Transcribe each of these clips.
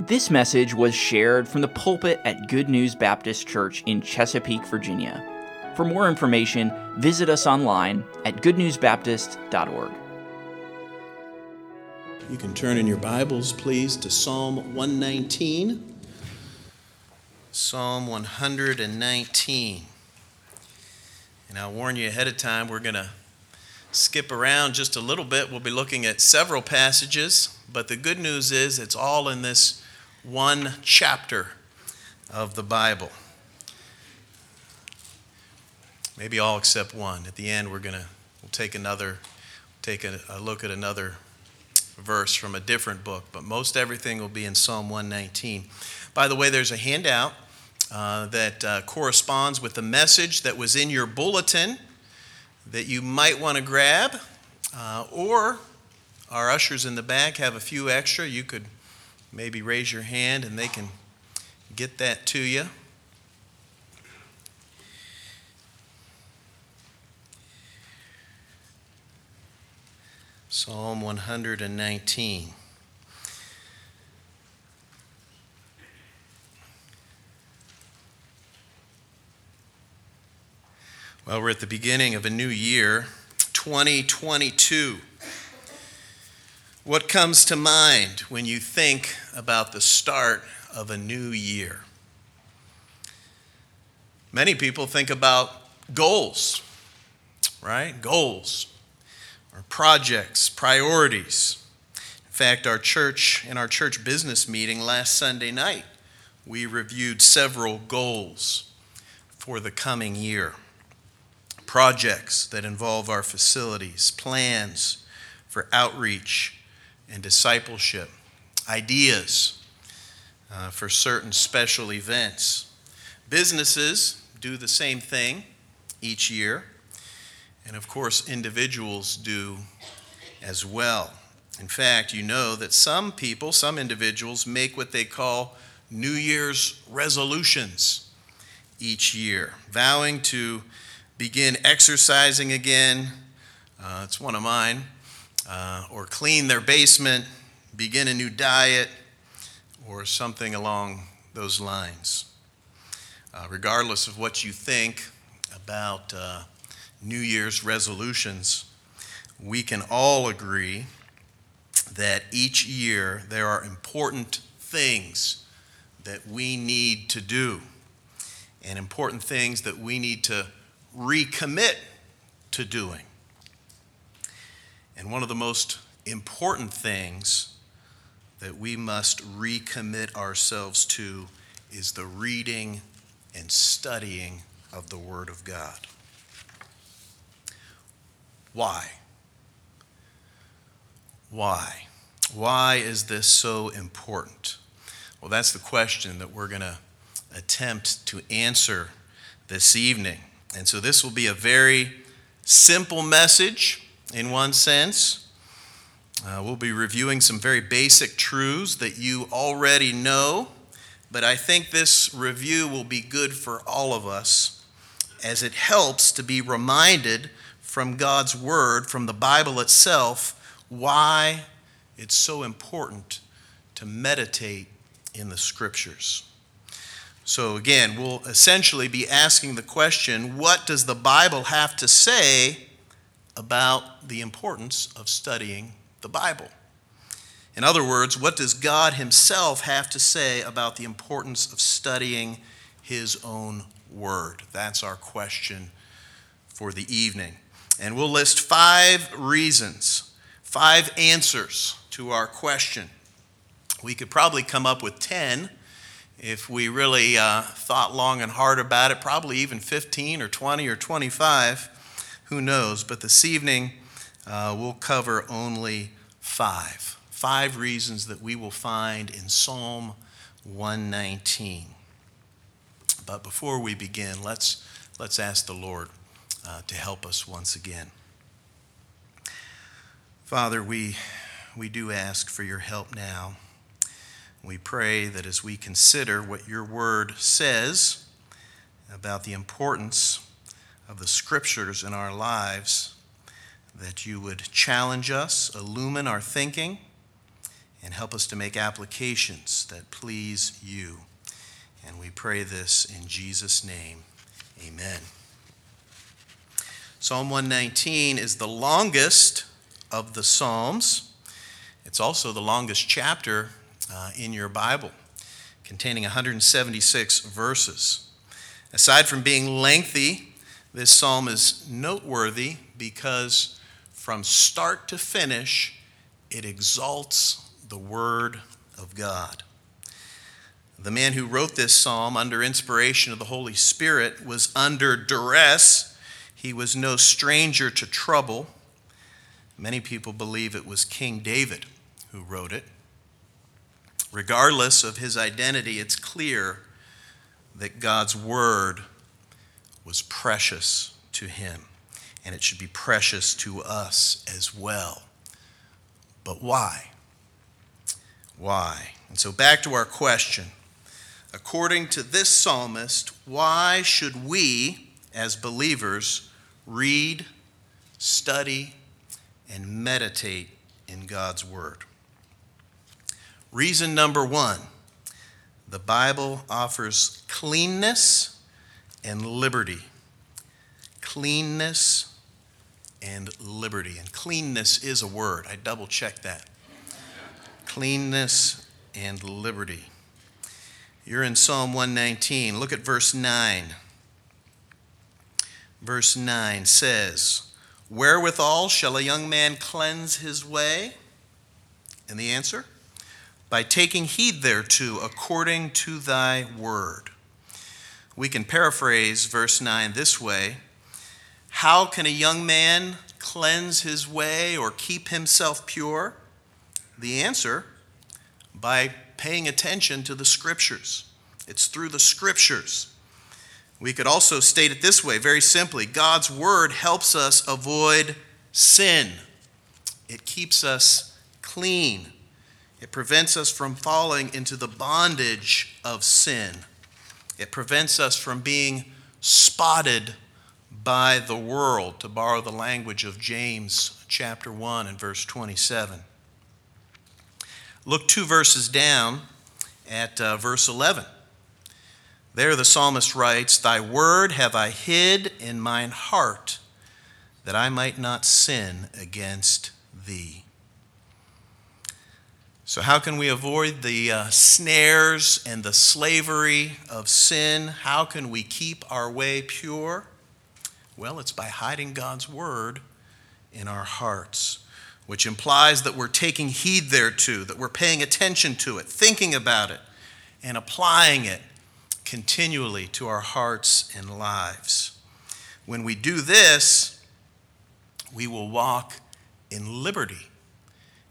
This message was shared from the pulpit at Good News Baptist Church in Chesapeake, Virginia. For more information, visit us online at goodnewsbaptist.org. You can turn in your Bibles, please, to Psalm 119. Psalm 119. And I'll warn you ahead of time, we're going to skip around just a little bit. We'll be looking at several passages, but the good news is it's all in this one chapter of the Bible. Maybe all except one. At the end, we're going to we'll take another, take a, a look at another verse from a different book, but most everything will be in Psalm 119. By the way, there's a handout uh, that uh, corresponds with the message that was in your bulletin that you might want to grab, uh, or our ushers in the back have a few extra. You could maybe raise your hand and they can get that to you. Psalm 119. Well, we're at the beginning of a new year, 2022. What comes to mind when you think about the start of a new year? Many people think about goals, right? Goals or projects, priorities. In fact, our church, in our church business meeting last Sunday night, we reviewed several goals for the coming year. Projects that involve our facilities, plans for outreach and discipleship, ideas uh, for certain special events. Businesses do the same thing each year, and of course, individuals do as well. In fact, you know that some people, some individuals, make what they call New Year's resolutions each year, vowing to begin exercising again. Uh, it's one of mine uh, or clean their basement, begin a new diet, or something along those lines. Uh, regardless of what you think about uh, New Year's resolutions, we can all agree that each year there are important things that we need to do and important things that we need to recommit to doing. And one of the most important things that we must recommit ourselves to is the reading and studying of the Word of God. Why? Why? Why is this so important? Well, that's the question that we're going to attempt to answer this evening. And so this will be a very simple message in one sense. Uh, we'll be reviewing some very basic truths that you already know, but I think this review will be good for all of us as it helps to be reminded from God's Word, from the Bible itself, why it's so important to meditate in the Scriptures. So, again, we'll essentially be asking the question what does the Bible have to say about the importance of studying the Bible. In other words, what does God Himself have to say about the importance of studying His own Word? That's our question for the evening. And we'll list five reasons, five answers to our question. We could probably come up with 10 if we really uh, thought long and hard about it, probably even 15 or 20 or 25 who knows? But this evening, uh, we'll cover only five. Five reasons that we will find in Psalm 119. But before we begin, let's, let's ask the Lord uh, to help us once again. Father, we, we do ask for your help now. We pray that as we consider what your word says about the importance of the scriptures in our lives, that you would challenge us, illumine our thinking, and help us to make applications that please you. And we pray this in Jesus' name. Amen. Psalm 119 is the longest of the Psalms. It's also the longest chapter uh, in your Bible, containing 176 verses. Aside from being lengthy, this psalm is noteworthy because from start to finish, it exalts the Word of God. The man who wrote this psalm under inspiration of the Holy Spirit was under duress. He was no stranger to trouble. Many people believe it was King David who wrote it. Regardless of his identity, it's clear that God's word was precious to him, and it should be precious to us as well. But why? Why? And so back to our question. According to this psalmist, why should we, as believers, read, study, and meditate in God's Word? Reason number one the Bible offers cleanness and liberty. Cleanness and liberty. And cleanness is a word. I double checked that. Cleanness and liberty. You're in Psalm 119. Look at verse 9. Verse 9 says, Wherewithal shall a young man cleanse his way? And the answer? By taking heed thereto according to thy word. We can paraphrase verse 9 this way How can a young man cleanse his way or keep himself pure? The answer by paying attention to the scriptures. It's through the scriptures. We could also state it this way very simply God's word helps us avoid sin, it keeps us clean, it prevents us from falling into the bondage of sin, it prevents us from being spotted by the world, to borrow the language of James chapter 1 and verse 27. Look two verses down at uh, verse 11. There the psalmist writes, Thy word have I hid in mine heart, that I might not sin against thee. So, how can we avoid the uh, snares and the slavery of sin? How can we keep our way pure? Well, it's by hiding God's word in our hearts which implies that we're taking heed thereto, that we're paying attention to it, thinking about it, and applying it continually to our hearts and lives. When we do this, we will walk in liberty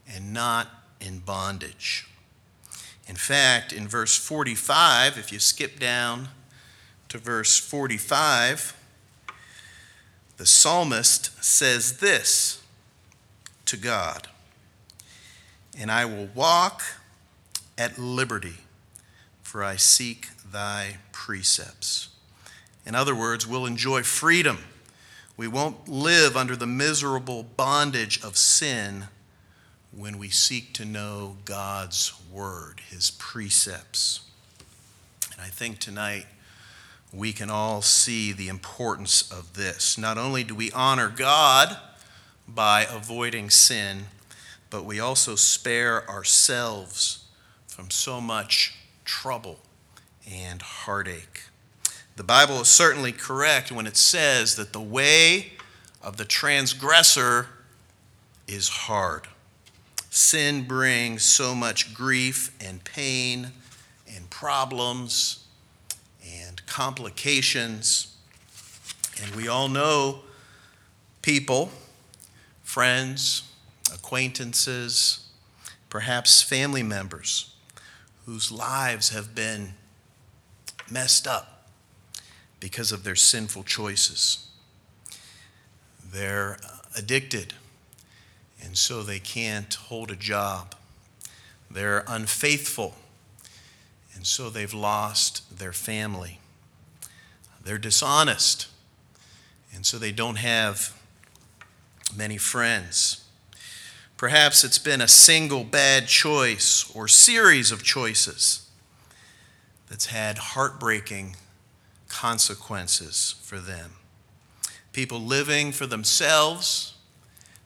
and not in bondage. In fact, in verse 45, if you skip down to verse 45, the psalmist says this to God. And I will walk at liberty, for I seek thy precepts. In other words, we'll enjoy freedom. We won't live under the miserable bondage of sin when we seek to know God's word, his precepts. And I think tonight we can all see the importance of this. Not only do we honor God, by avoiding sin, but we also spare ourselves from so much trouble and heartache. The Bible is certainly correct when it says that the way of the transgressor is hard. Sin brings so much grief and pain and problems and complications. And we all know people friends, acquaintances, perhaps family members whose lives have been messed up because of their sinful choices. They're addicted, and so they can't hold a job. They're unfaithful, and so they've lost their family. They're dishonest, and so they don't have many friends. Perhaps it's been a single bad choice or series of choices that's had heartbreaking consequences for them. People living for themselves,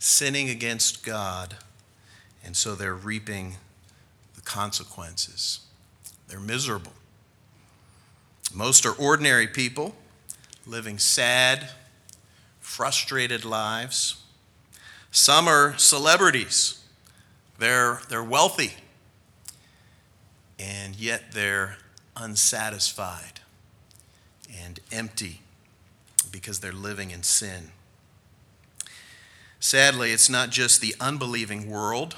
sinning against God, and so they're reaping the consequences. They're miserable. Most are ordinary people living sad, frustrated lives. Some are celebrities. They're, they're wealthy, and yet they're unsatisfied and empty because they're living in sin. Sadly, it's not just the unbelieving world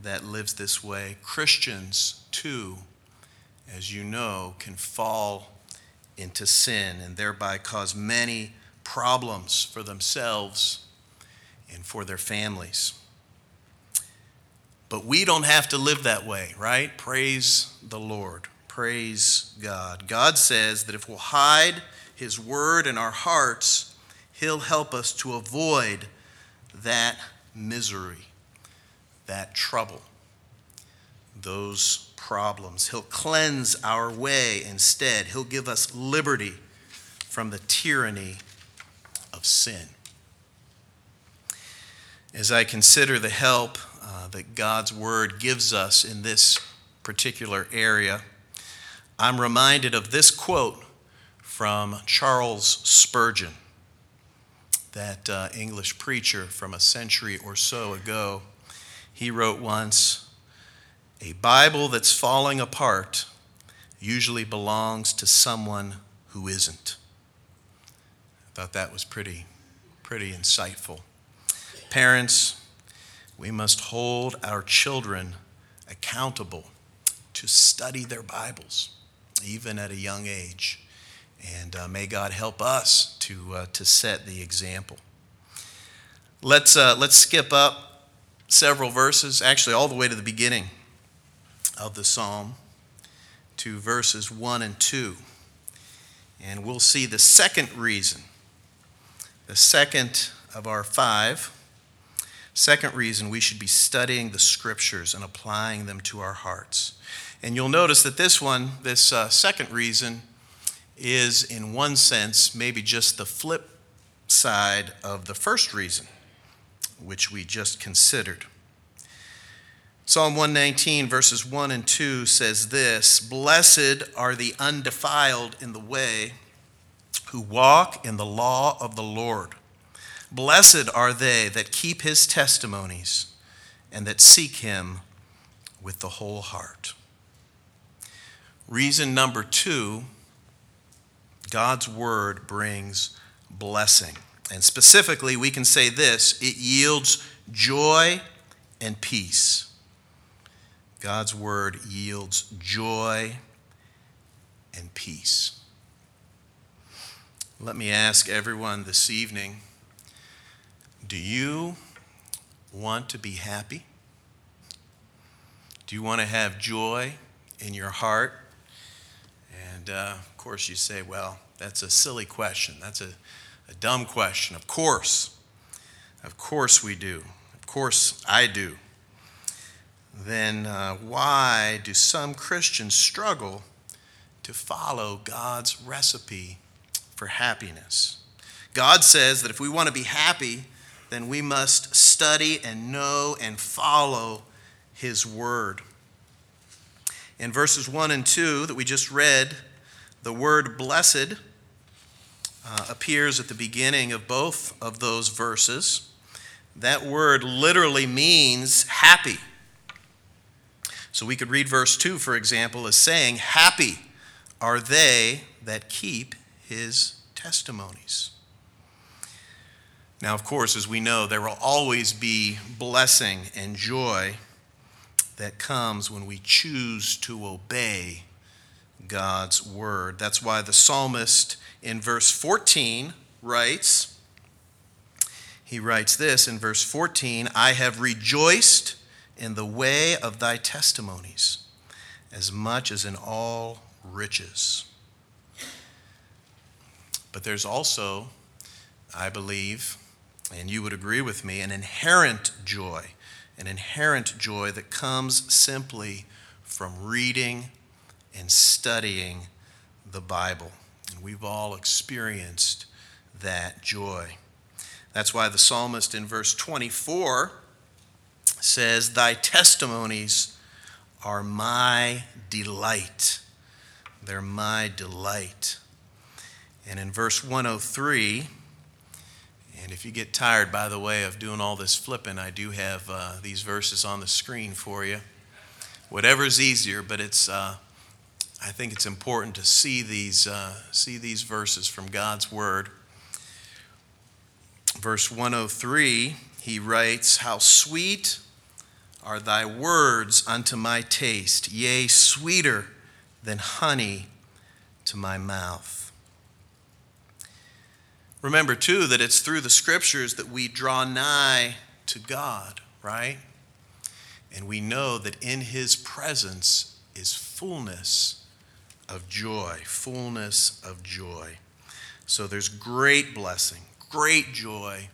that lives this way. Christians, too, as you know, can fall into sin and thereby cause many problems for themselves and for their families. But we don't have to live that way, right? Praise the Lord. Praise God. God says that if we'll hide His word in our hearts, He'll help us to avoid that misery, that trouble, those problems. He'll cleanse our way instead. He'll give us liberty from the tyranny of sin. As I consider the help uh, that God's Word gives us in this particular area, I'm reminded of this quote from Charles Spurgeon, that uh, English preacher from a century or so ago. He wrote once A Bible that's falling apart usually belongs to someone who isn't. I thought that was pretty, pretty insightful. Parents, we must hold our children accountable to study their Bibles even at a young age. And uh, may God help us to, uh, to set the example. Let's, uh, let's skip up several verses, actually, all the way to the beginning of the psalm to verses 1 and 2. And we'll see the second reason, the second of our five. Second reason we should be studying the scriptures and applying them to our hearts. And you'll notice that this one, this uh, second reason, is in one sense maybe just the flip side of the first reason, which we just considered. Psalm 119, verses 1 and 2 says this Blessed are the undefiled in the way who walk in the law of the Lord. Blessed are they that keep his testimonies and that seek him with the whole heart. Reason number two God's word brings blessing. And specifically, we can say this it yields joy and peace. God's word yields joy and peace. Let me ask everyone this evening do you want to be happy? Do you want to have joy in your heart? And uh, of course, you say, well, that's a silly question. That's a, a dumb question. Of course. Of course, we do. Of course, I do. Then uh, why do some Christians struggle to follow God's recipe for happiness? God says that if we want to be happy, then we must study and know and follow His Word. In verses 1 and 2 that we just read, the word blessed uh, appears at the beginning of both of those verses. That word literally means happy. So we could read verse 2, for example, as saying, Happy are they that keep his testimonies. Now, of course, as we know, there will always be blessing and joy that comes when we choose to obey God's word. That's why the psalmist in verse 14 writes, he writes this in verse 14 I have rejoiced in the way of thy testimonies as much as in all riches. But there's also, I believe, and you would agree with me, an inherent joy an inherent joy that comes simply from reading and studying the Bible. And we've all experienced that joy. That's why the psalmist in verse 24 says, Thy testimonies are my delight. They're my delight. And in verse 103, and if you get tired, by the way, of doing all this flipping, I do have uh, these verses on the screen for you. Whatever's easier, but it's, uh, I think it's important to see these, uh, see these verses from God's Word. Verse 103, he writes, How sweet are thy words unto my taste, yea, sweeter than honey to my mouth. Remember, too, that it's through the scriptures that we draw nigh to God, right? And we know that in his presence is fullness of joy, fullness of joy. So there's great blessing, great joy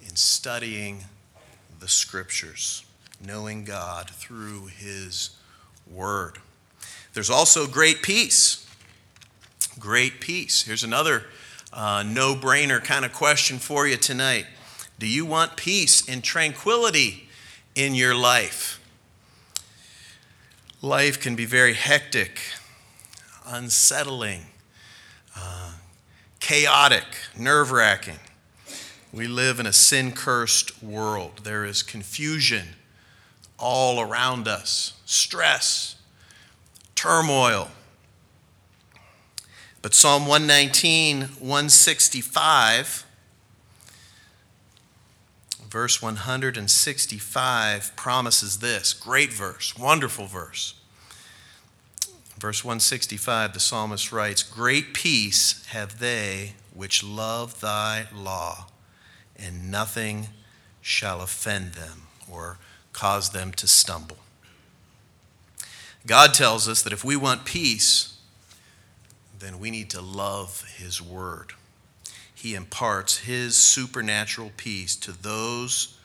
in studying the scriptures, knowing God through his word. There's also great peace. Great peace. Here's another uh, no brainer kind of question for you tonight. Do you want peace and tranquility in your life? Life can be very hectic, unsettling, uh, chaotic, nerve wracking. We live in a sin cursed world. There is confusion all around us, stress, turmoil. But Psalm 119, 165, verse 165 promises this great verse, wonderful verse. Verse 165, the psalmist writes, Great peace have they which love thy law, and nothing shall offend them or cause them to stumble. God tells us that if we want peace, then we need to love His Word. He imparts His supernatural peace to those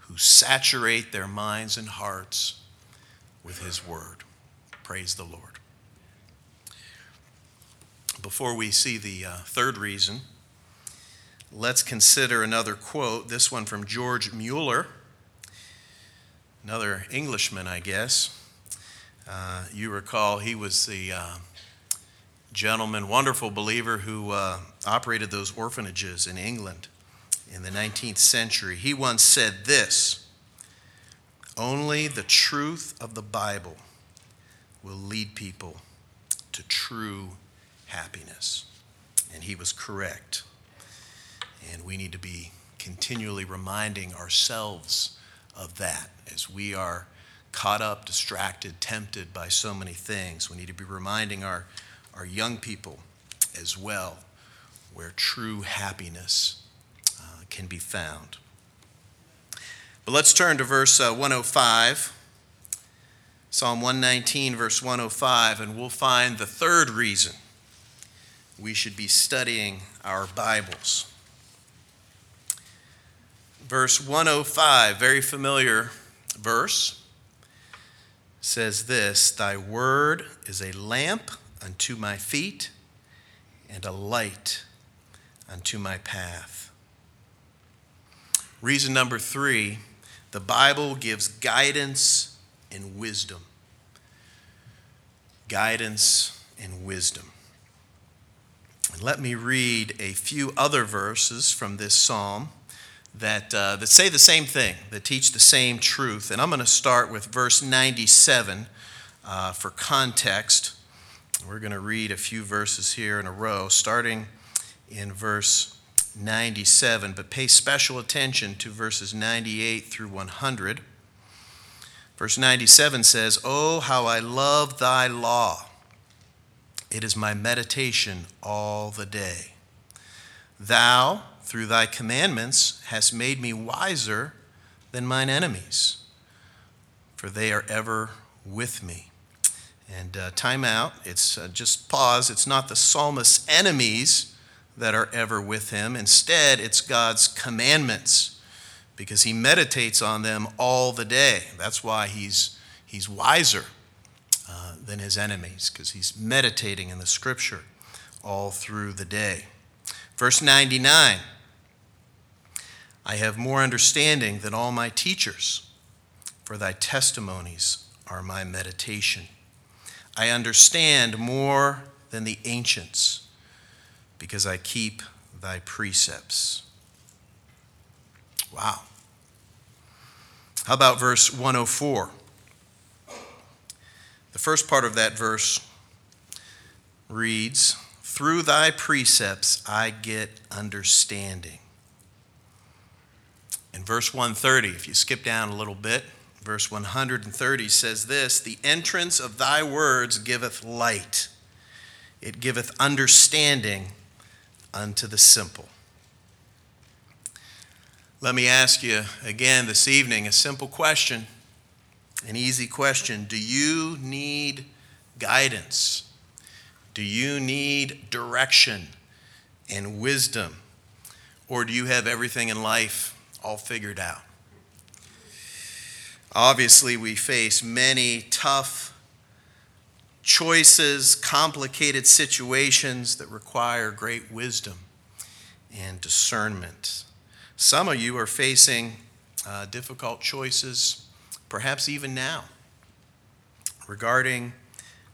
who saturate their minds and hearts with His Word. Praise the Lord. Before we see the uh, third reason, let's consider another quote, this one from George Mueller, another Englishman, I guess. Uh, you recall he was the uh, gentleman, wonderful believer who uh, operated those orphanages in England in the 19th century. He once said this Only the truth of the Bible will lead people to true happiness. And he was correct. And we need to be continually reminding ourselves of that as we are caught up, distracted, tempted by so many things. We need to be reminding our our young people as well, where true happiness uh, can be found. But let's turn to verse uh, 105, Psalm 119, verse 105, and we'll find the third reason we should be studying our Bibles. Verse 105, very familiar verse, says this Thy word is a lamp unto my feet and a light unto my path. Reason number three the Bible gives guidance and wisdom. Guidance and wisdom. Let me read a few other verses from this psalm that, uh, that say the same thing, that teach the same truth. And I'm going to start with verse 97 uh, for context. We're going to read a few verses here in a row, starting in verse 97, but pay special attention to verses 98 through 100. Verse 97 says, Oh, how I love thy law! It is my meditation all the day. Thou, through thy commandments, hast made me wiser than mine enemies, for they are ever with me. And uh, time out. It's uh, just pause. It's not the psalmist's enemies that are ever with him. Instead, it's God's commandments because he meditates on them all the day. That's why he's, he's wiser uh, than his enemies, because he's meditating in the scripture all through the day. Verse 99 I have more understanding than all my teachers, for thy testimonies are my meditation. I understand more than the ancients, because I keep thy precepts. Wow. How about verse 104? The first part of that verse reads, Through thy precepts I get understanding. In verse 130, if you skip down a little bit, verse 130 says this The entrance of thy words giveth light, it giveth understanding unto the simple. Let me ask you again this evening a simple question, an easy question. Do you need guidance? Do you need direction and wisdom? Or do you have everything in life all figured out? Obviously, we face many tough choices, complicated situations that require great wisdom and discernment. Some of you are facing uh, difficult choices, perhaps even now, regarding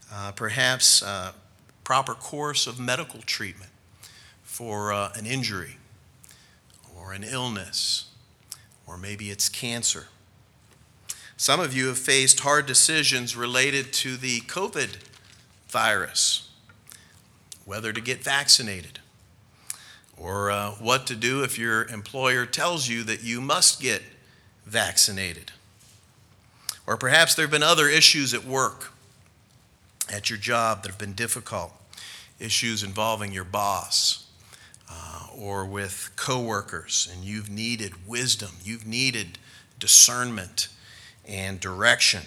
uh, perhaps uh, proper course of medical treatment for uh, an injury or an illness, or maybe it's cancer. Some of you have faced hard decisions related to the COVID virus, whether to get vaccinated or uh, what to do if your employer tells you that you must get vaccinated. Or perhaps there have been other issues at work, at your job that have been difficult, issues involving your boss uh, or with coworkers, and you've needed wisdom, you've needed discernment and direction.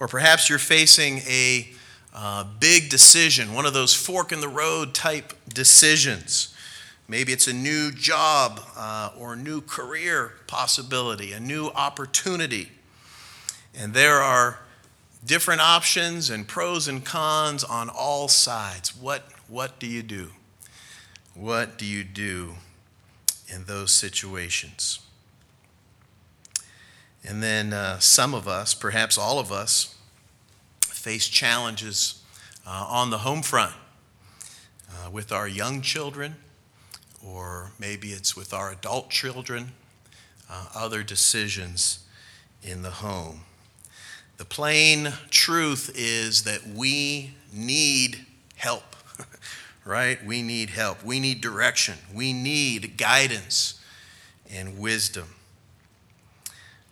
Or perhaps you're facing a uh, big decision, one of those fork in the road type decisions Maybe it's a new job uh, or a new career possibility, a new opportunity. And there are different options and pros and cons on all sides. What, what do you do? What do you do in those situations? And then uh, some of us, perhaps all of us, face challenges uh, on the home front uh, with our young children or maybe it's with our adult children, uh, other decisions in the home. The plain truth is that we need help, right? We need help. We need direction. We need guidance and wisdom.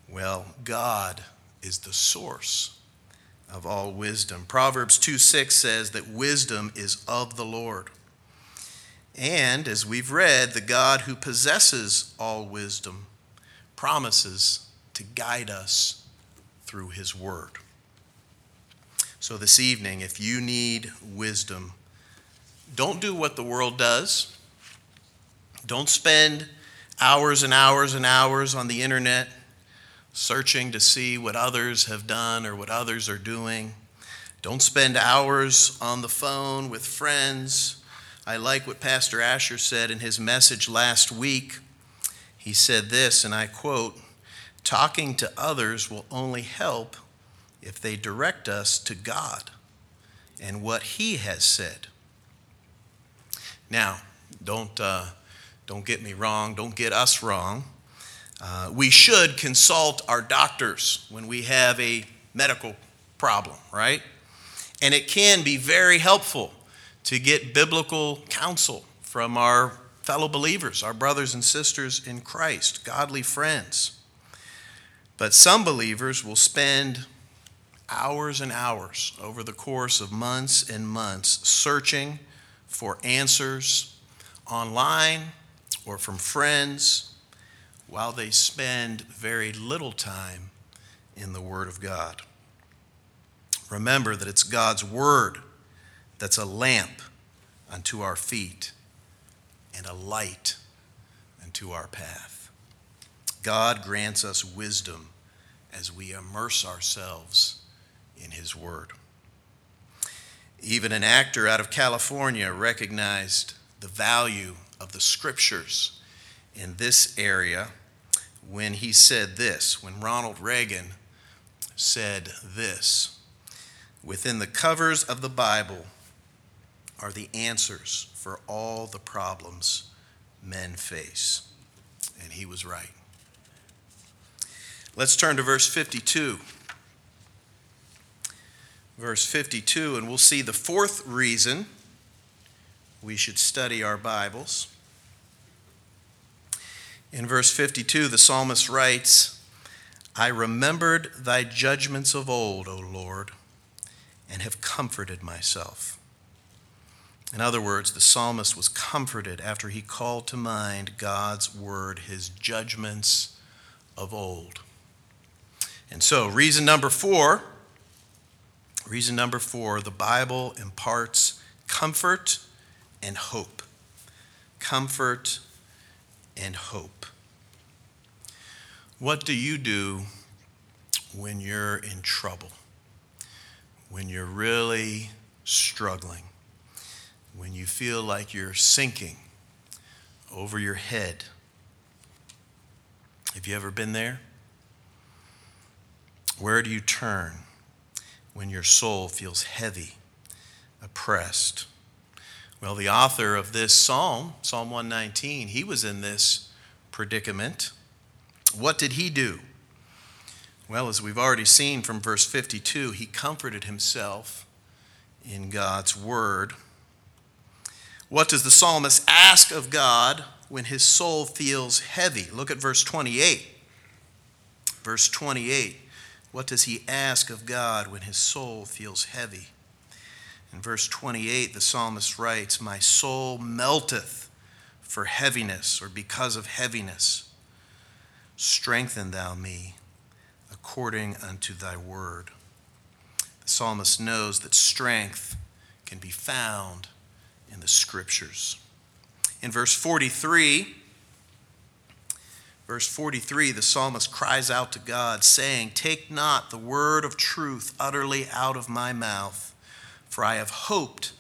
Well, God is the source of all wisdom. Proverbs 2 6 says that wisdom is of the Lord. And as we've read, the God who possesses all wisdom promises to guide us through his word. So, this evening, if you need wisdom, don't do what the world does. Don't spend hours and hours and hours on the internet searching to see what others have done or what others are doing. Don't spend hours on the phone with friends I like what Pastor Asher said in his message last week. He said this, and I quote Talking to others will only help if they direct us to God and what He has said. Now, don't, uh, don't get me wrong, don't get us wrong. Uh, we should consult our doctors when we have a medical problem, right? And it can be very helpful to get biblical counsel from our fellow believers, our brothers and sisters in Christ, godly friends. But some believers will spend hours and hours over the course of months and months searching for answers online or from friends while they spend very little time in the Word of God. Remember that it's God's Word that's a lamp unto our feet and a light unto our path. God grants us wisdom as we immerse ourselves in His Word. Even an actor out of California recognized the value of the Scriptures in this area when he said this, when Ronald Reagan said this Within the covers of the Bible are the answers for all the problems men face. And he was right. Let's turn to verse 52. Verse 52, and we'll see the fourth reason we should study our Bibles. In verse 52, the psalmist writes, I remembered thy judgments of old, O Lord, and have comforted myself. In other words, the psalmist was comforted after he called to mind God's word, his judgments of old. And so, reason number four, reason number four, the Bible imparts comfort and hope. Comfort and hope. What do you do when you're in trouble? When you're really struggling? When you feel like you're sinking over your head? Have you ever been there? Where do you turn when your soul feels heavy, oppressed? Well, the author of this psalm, Psalm 119, he was in this predicament. What did he do? Well, as we've already seen from verse 52, he comforted himself in God's word. What does the psalmist ask of God when his soul feels heavy? Look at verse 28. Verse 28. What does he ask of God when his soul feels heavy? In verse 28, the psalmist writes, My soul melteth for heaviness or because of heaviness. Strengthen thou me according unto thy word. The psalmist knows that strength can be found in the scriptures. In verse 43, verse 43, the psalmist cries out to God, saying, Take not the word of truth utterly out of my mouth for I have hoped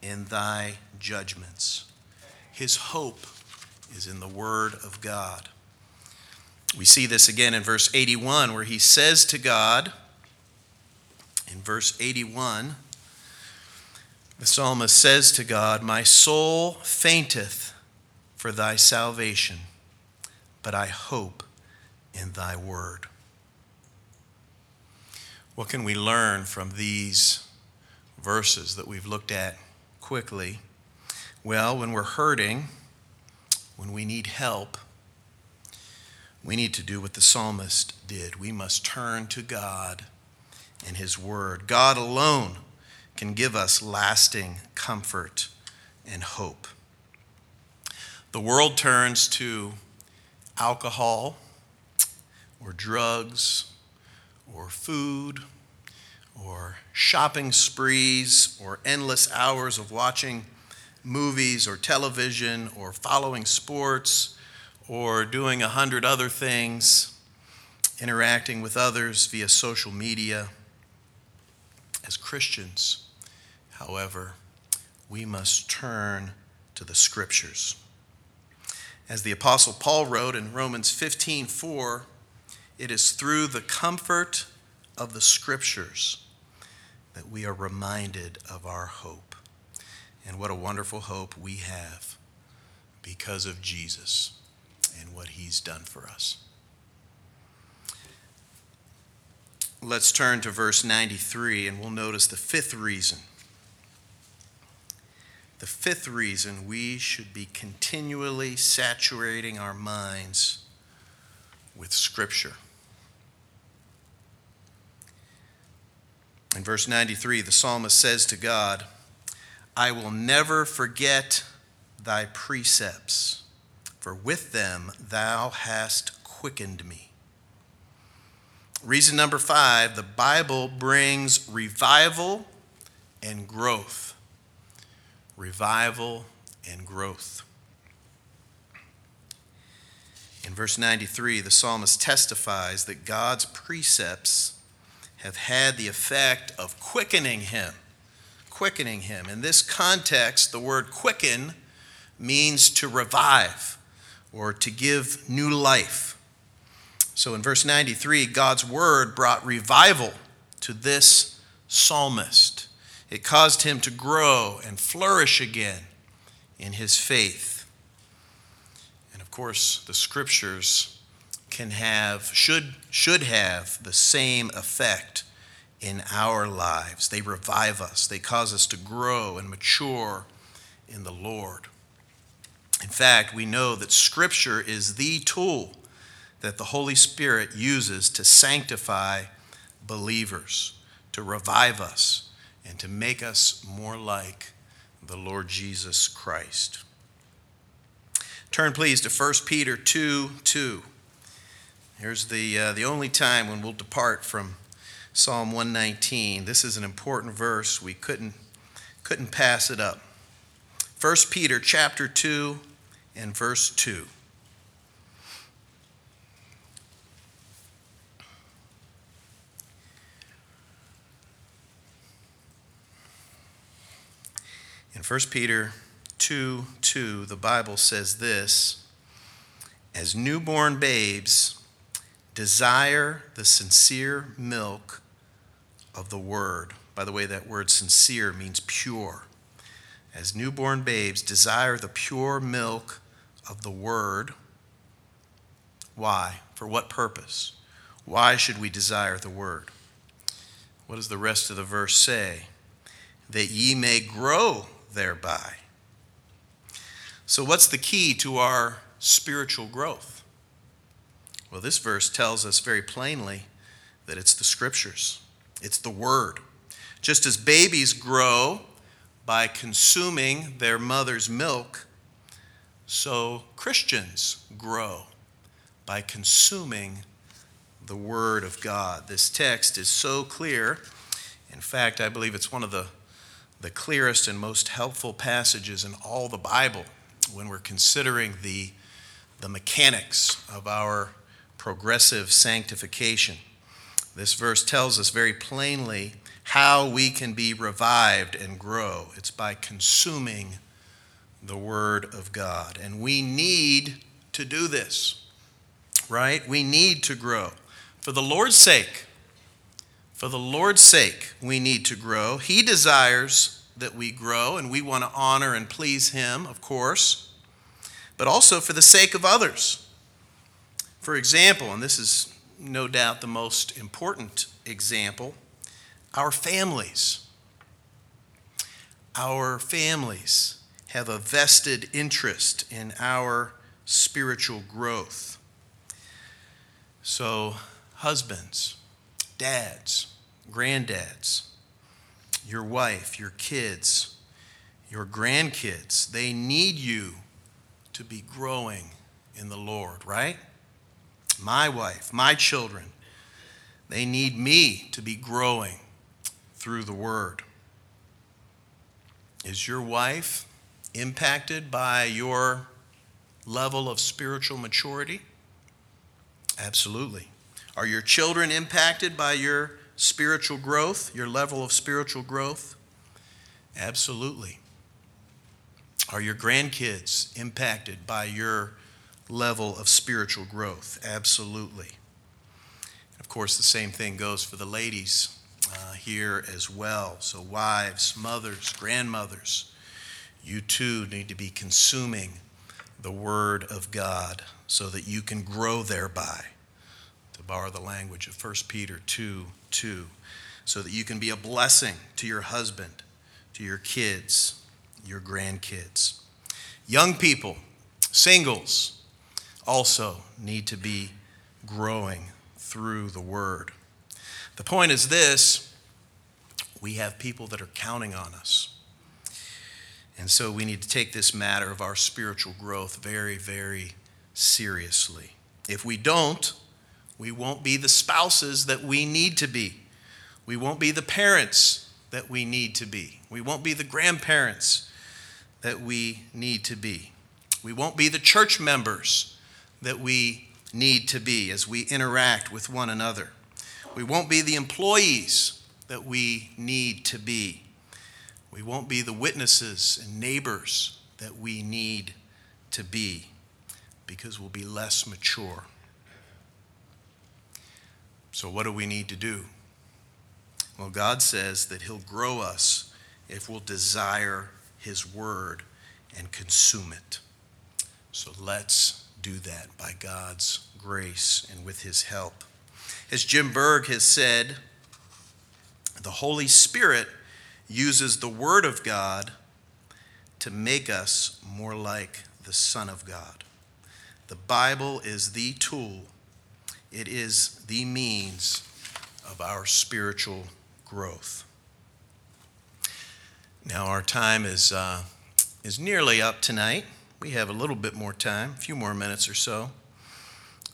in thy judgments. His hope is in the Word of God. We see this again in verse 81, where he says to God, in verse 81, the psalmist says to God, My soul fainteth for thy salvation, but I hope in thy word. What can we learn from these verses that we've looked at quickly. Well, when we're hurting, when we need help, we need to do what the psalmist did. We must turn to God and His Word. God alone can give us lasting comfort and hope. The world turns to alcohol or drugs or food or shopping sprees or endless hours of watching movies or television or following sports or doing a hundred other things, interacting with others via social media. As Christians, however, we must turn to the scriptures. As the apostle Paul wrote in Romans 15:4, it is through the comfort of the scriptures that we are reminded of our hope. And what a wonderful hope we have because of Jesus and what he's done for us. Let's turn to verse 93 and we'll notice the fifth reason. The fifth reason we should be continually saturating our minds with Scripture. In verse 93, the psalmist says to God, I will never forget thy precepts, for with them thou hast quickened me. Reason number five the Bible brings revival and growth. Revival and growth. In verse 93, the psalmist testifies that God's precepts have had the effect of quickening him. Quickening him. In this context, the word quicken means to revive or to give new life. So in verse 93, God's word brought revival to this psalmist. It caused him to grow and flourish again in his faith. And of course, the scriptures can have, should, should have the same effect in our lives. They revive us, they cause us to grow and mature in the Lord. In fact, we know that Scripture is the tool that the Holy Spirit uses to sanctify believers, to revive us, and to make us more like the Lord Jesus Christ. Turn, please, to 1 Peter 2 2. Here's the, uh, the only time when we'll depart from Psalm 119. This is an important verse. We couldn't, couldn't pass it up. 1 Peter chapter 2 and verse 2. In 1 Peter 2 2, the Bible says this As newborn babes, desire the sincere milk of the word. By the way, that word sincere means pure. As newborn babes, desire the pure milk of the word. Why? For what purpose? Why should we desire the word? What does the rest of the verse say? That ye may grow thereby. So, what's the key to our spiritual growth? Well, this verse tells us very plainly that it's the scriptures, it's the word. Just as babies grow by consuming their mother's milk, so Christians grow by consuming the Word of God. This text is so clear. In fact, I believe it's one of the, the clearest and most helpful passages in all the Bible when we're considering the, the mechanics of our progressive sanctification. This verse tells us very plainly how we can be revived and grow. It's by consuming the Word of God. And we need to do this, right? We need to grow. For the Lord's sake, for the Lord's sake, we need to grow. He desires that we grow, and we want to honor and please Him, of course, but also for the sake of others. For example, and this is no doubt the most important example, our families. Our families have a vested interest in our spiritual growth. So, husbands, dads, granddads, your wife, your kids, your grandkids, they need you to be growing in the Lord, right? My wife, my children, they need me to be growing through the Word. Is your wife impacted by your level of spiritual maturity? Absolutely. Are your children impacted by your spiritual growth, your level of spiritual growth? Absolutely. Are your grandkids impacted by your level of spiritual growth? Absolutely. Of course, the same thing goes for the ladies uh, here as well. So, wives, mothers, grandmothers, you too need to be consuming the Word of God so that you can grow thereby, borrow the language of 1 Peter 2 2, so that you can be a blessing to your husband, to your kids, your grandkids. Young people, singles, also need to be growing through the Word. The point is this we have people that are counting on us. And so we need to take this matter of our spiritual growth very, very seriously. If we don't, we won't be the spouses that we need to be. We won't be the parents that we need to be. We won't be the grandparents that we need to be. We won't be the church members that we need to be as we interact with one another. We won't be the employees that we need to be. We won't be the witnesses and neighbors that we need to be because we'll be less mature. So, what do we need to do? Well, God says that He'll grow us if we'll desire His Word and consume it. So, let's do that by God's grace and with His help. As Jim Berg has said, the Holy Spirit uses the Word of God to make us more like the Son of God. The Bible is the tool, it is the means of our spiritual growth. Now, our time is, uh, is nearly up tonight. We have a little bit more time, a few more minutes or so.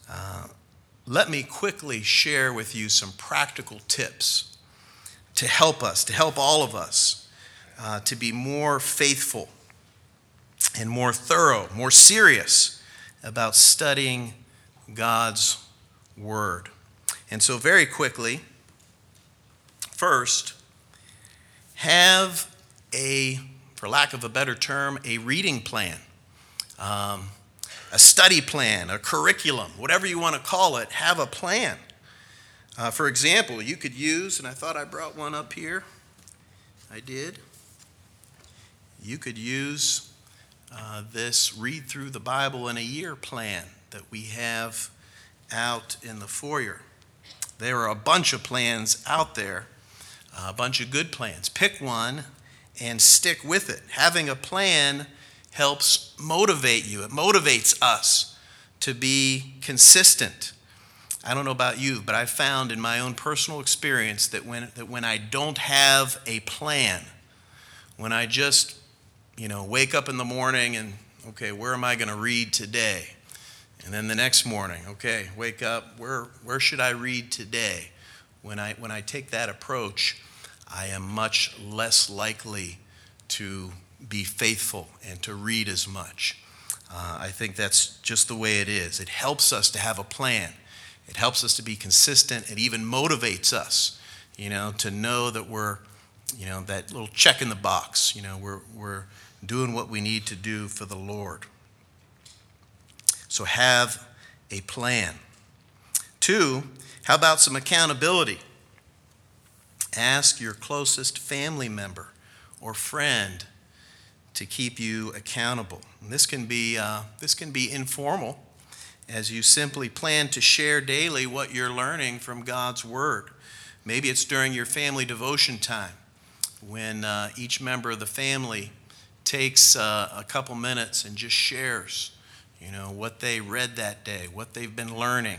Uh, let me quickly share with you some practical tips to help us, to help all of us, uh, to be more faithful and more thorough, more serious about studying God's Word. And so, very quickly, first, have a, for lack of a better term, a reading plan, um, a study plan, a curriculum, whatever you want to call it, have a plan. Uh, for example, you could use, and I thought I brought one up here. I did. You could use uh, this read through the Bible in a year plan that we have out in the foyer. There are a bunch of plans out there, a bunch of good plans. Pick one and stick with it. Having a plan helps motivate you, it motivates us to be consistent. I don't know about you, but I found in my own personal experience that when, that when I don't have a plan, when I just, you know, wake up in the morning and, okay, where am I going to read today? And then the next morning, okay, wake up, where, where should I read today? When I, when I take that approach, I am much less likely to be faithful and to read as much. Uh, I think that's just the way it is. It helps us to have a plan. It helps us to be consistent. It even motivates us, you know, to know that we're, you know, that little check in the box. You know, we're, we're doing what we need to do for the Lord. So have a plan. Two, how about some accountability? Ask your closest family member or friend to keep you accountable. And this can be uh, this can be informal as you simply plan to share daily what you're learning from God's Word. Maybe it's during your family devotion time when uh, each member of the family takes uh, a couple minutes and just shares, you know, what they read that day, what they've been learning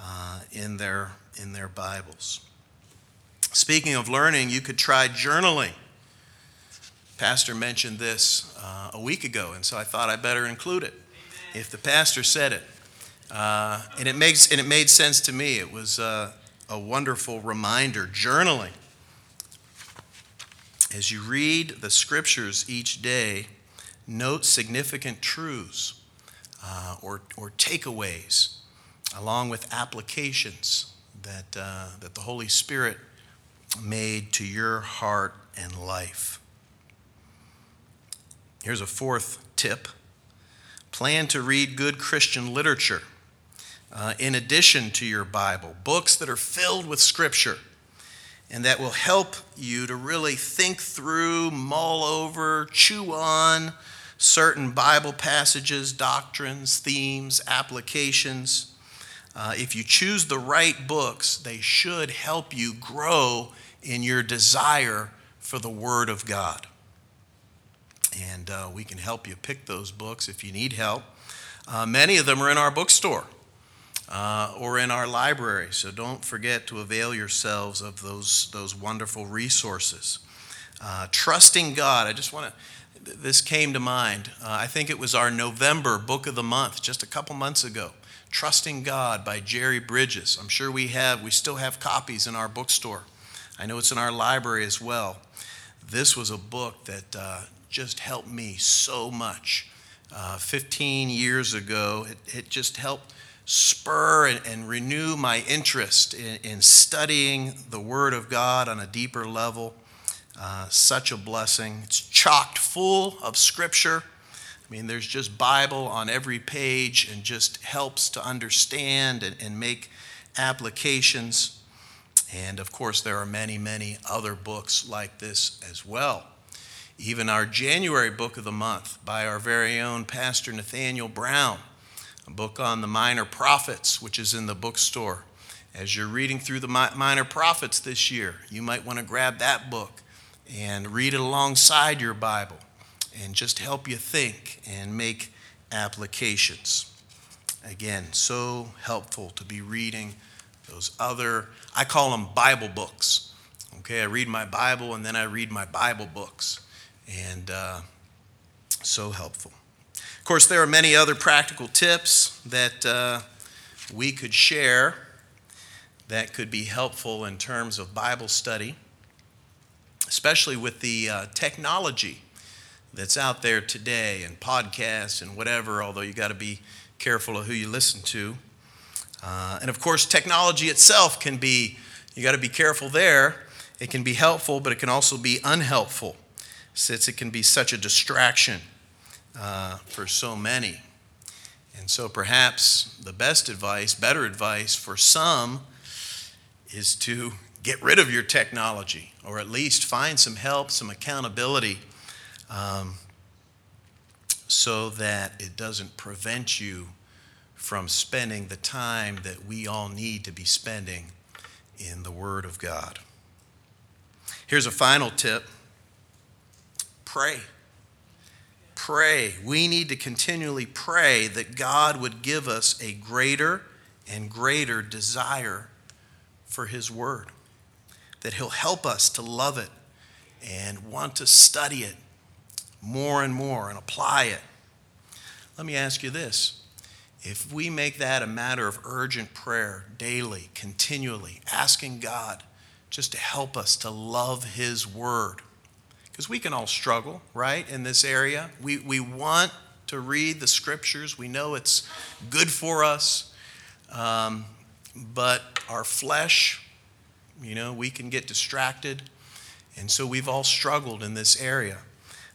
uh, in their in their Bibles. Speaking of learning, you could try journaling. Pastor mentioned this uh, a week ago, and so I thought I'd better include it. If the pastor said it, uh, and it makes and it made sense to me. It was uh, a wonderful reminder. Journaling. As you read the scriptures each day, note significant truths uh, or, or takeaways, along with applications that, uh, that the Holy Spirit made to your heart and life. Here's a fourth tip plan to read good Christian literature uh, in addition to your Bible, books that are filled with Scripture and that will help you to really think through, mull over, chew on certain Bible passages, doctrines, themes, applications. Uh, if you choose the right books, they should help you grow in your desire for the Word of God. And uh, we can help you pick those books if you need help. Uh, many of them are in our bookstore uh, or in our library. So don't forget to avail yourselves of those, those wonderful resources. Uh, trusting God, I just want to, this came to mind. Uh, I think it was our November book of the month, just a couple months ago. Trusting God by Jerry Bridges. I'm sure we have, we still have copies in our bookstore. I know it's in our library as well. This was a book that uh, just helped me so much. Uh, 15 years ago, it, it just helped spur and, and renew my interest in, in, studying the Word of God on a deeper level. Uh, such a blessing. It's chocked full of Scripture. I mean, there's just Bible on every page and just helps to understand and, and make applications. And of course, there are many, many other books like this as well. Even our January book of the month by our very own Pastor Nathaniel Brown, a book on the minor prophets, which is in the bookstore. As you're reading through the minor prophets this year, you might want to grab that book and read it alongside your Bible and just help you think and make applications. Again, so helpful to be reading those other, I call them Bible books. Okay, I read my Bible and then I read my Bible books. And uh, so helpful. Of course, there are many other practical tips that uh, we could share that could be helpful in terms of Bible study, especially with the uh, technology that's out there today and podcasts and whatever, although you got to be careful of who you listen to. Uh, and of course, technology itself can be, you got to be careful there. It can be helpful, but it can also be unhelpful, since it can be such a distraction uh, for so many. And so perhaps the best advice, better advice for some, is to get rid of your technology, or at least find some help, some accountability, um, so that it doesn't prevent you from spending the time that we all need to be spending in the Word of God. Here's a final tip pray. Pray. We need to continually pray that God would give us a greater and greater desire for His Word, that He'll help us to love it and want to study it more and more and apply it. Let me ask you this if we make that a matter of urgent prayer daily, continually, asking God just to help us to love His Word, because we can all struggle, right, in this area. We, we want to read the Scriptures, we know it's good for us, um, but our flesh, you know, we can get distracted. And so we've all struggled in this area.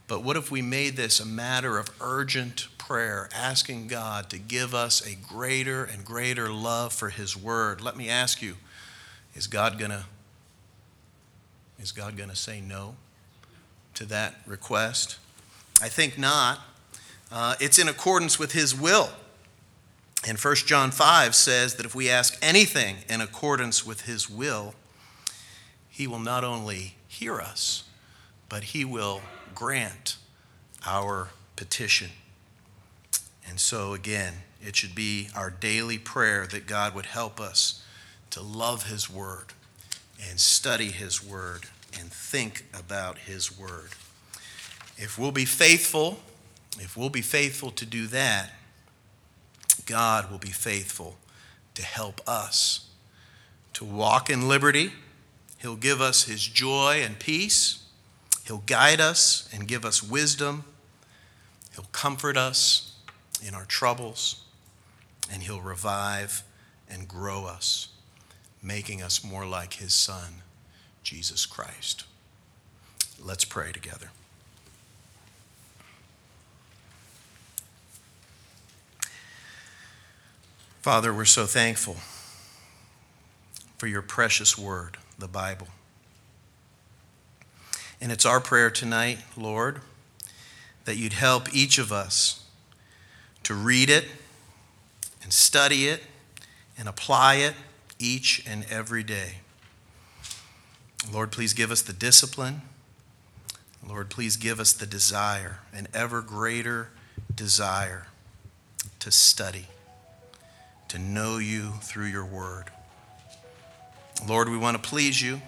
But what if we made this a matter of urgent prayer, asking God to give us a greater and greater love for His Word. Let me ask you, is God gonna is God gonna say no to that request? I think not. Uh, it's in accordance with His will. And 1 John 5 says that if we ask anything in accordance with His will, He will not only hear us, but He will grant our petition. And so, again, it should be our daily prayer that God would help us to love His Word and study His Word and think about His Word. If we'll be faithful, if we'll be faithful to do that, God will be faithful to help us to walk in liberty. He'll give us His joy and peace. He'll guide us and give us wisdom. He'll comfort us in our troubles, and He'll revive and grow us, making us more like His Son, Jesus Christ. Let's pray together. Father, we're so thankful for your precious word, the Bible. And it's our prayer tonight, Lord, that you'd help each of us to read it and study it and apply it each and every day. Lord, please give us the discipline. Lord, please give us the desire, an ever greater desire to study, to know you through your word. Lord, we want to please you,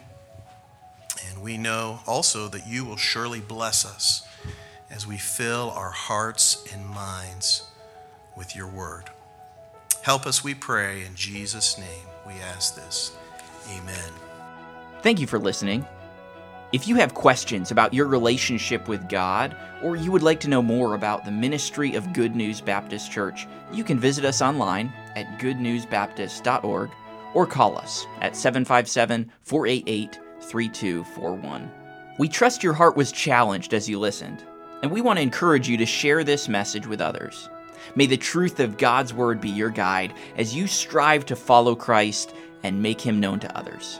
and we know also that you will surely bless us as we fill our hearts and minds with your word. Help us, we pray, in Jesus' name we ask this. Amen. Thank you for listening. If you have questions about your relationship with God, or you would like to know more about the ministry of Good News Baptist Church, you can visit us online at goodnewsbaptist.org or call us at 757 488 3241. We trust your heart was challenged as you listened, and we want to encourage you to share this message with others. May the truth of God's Word be your guide as you strive to follow Christ and make Him known to others.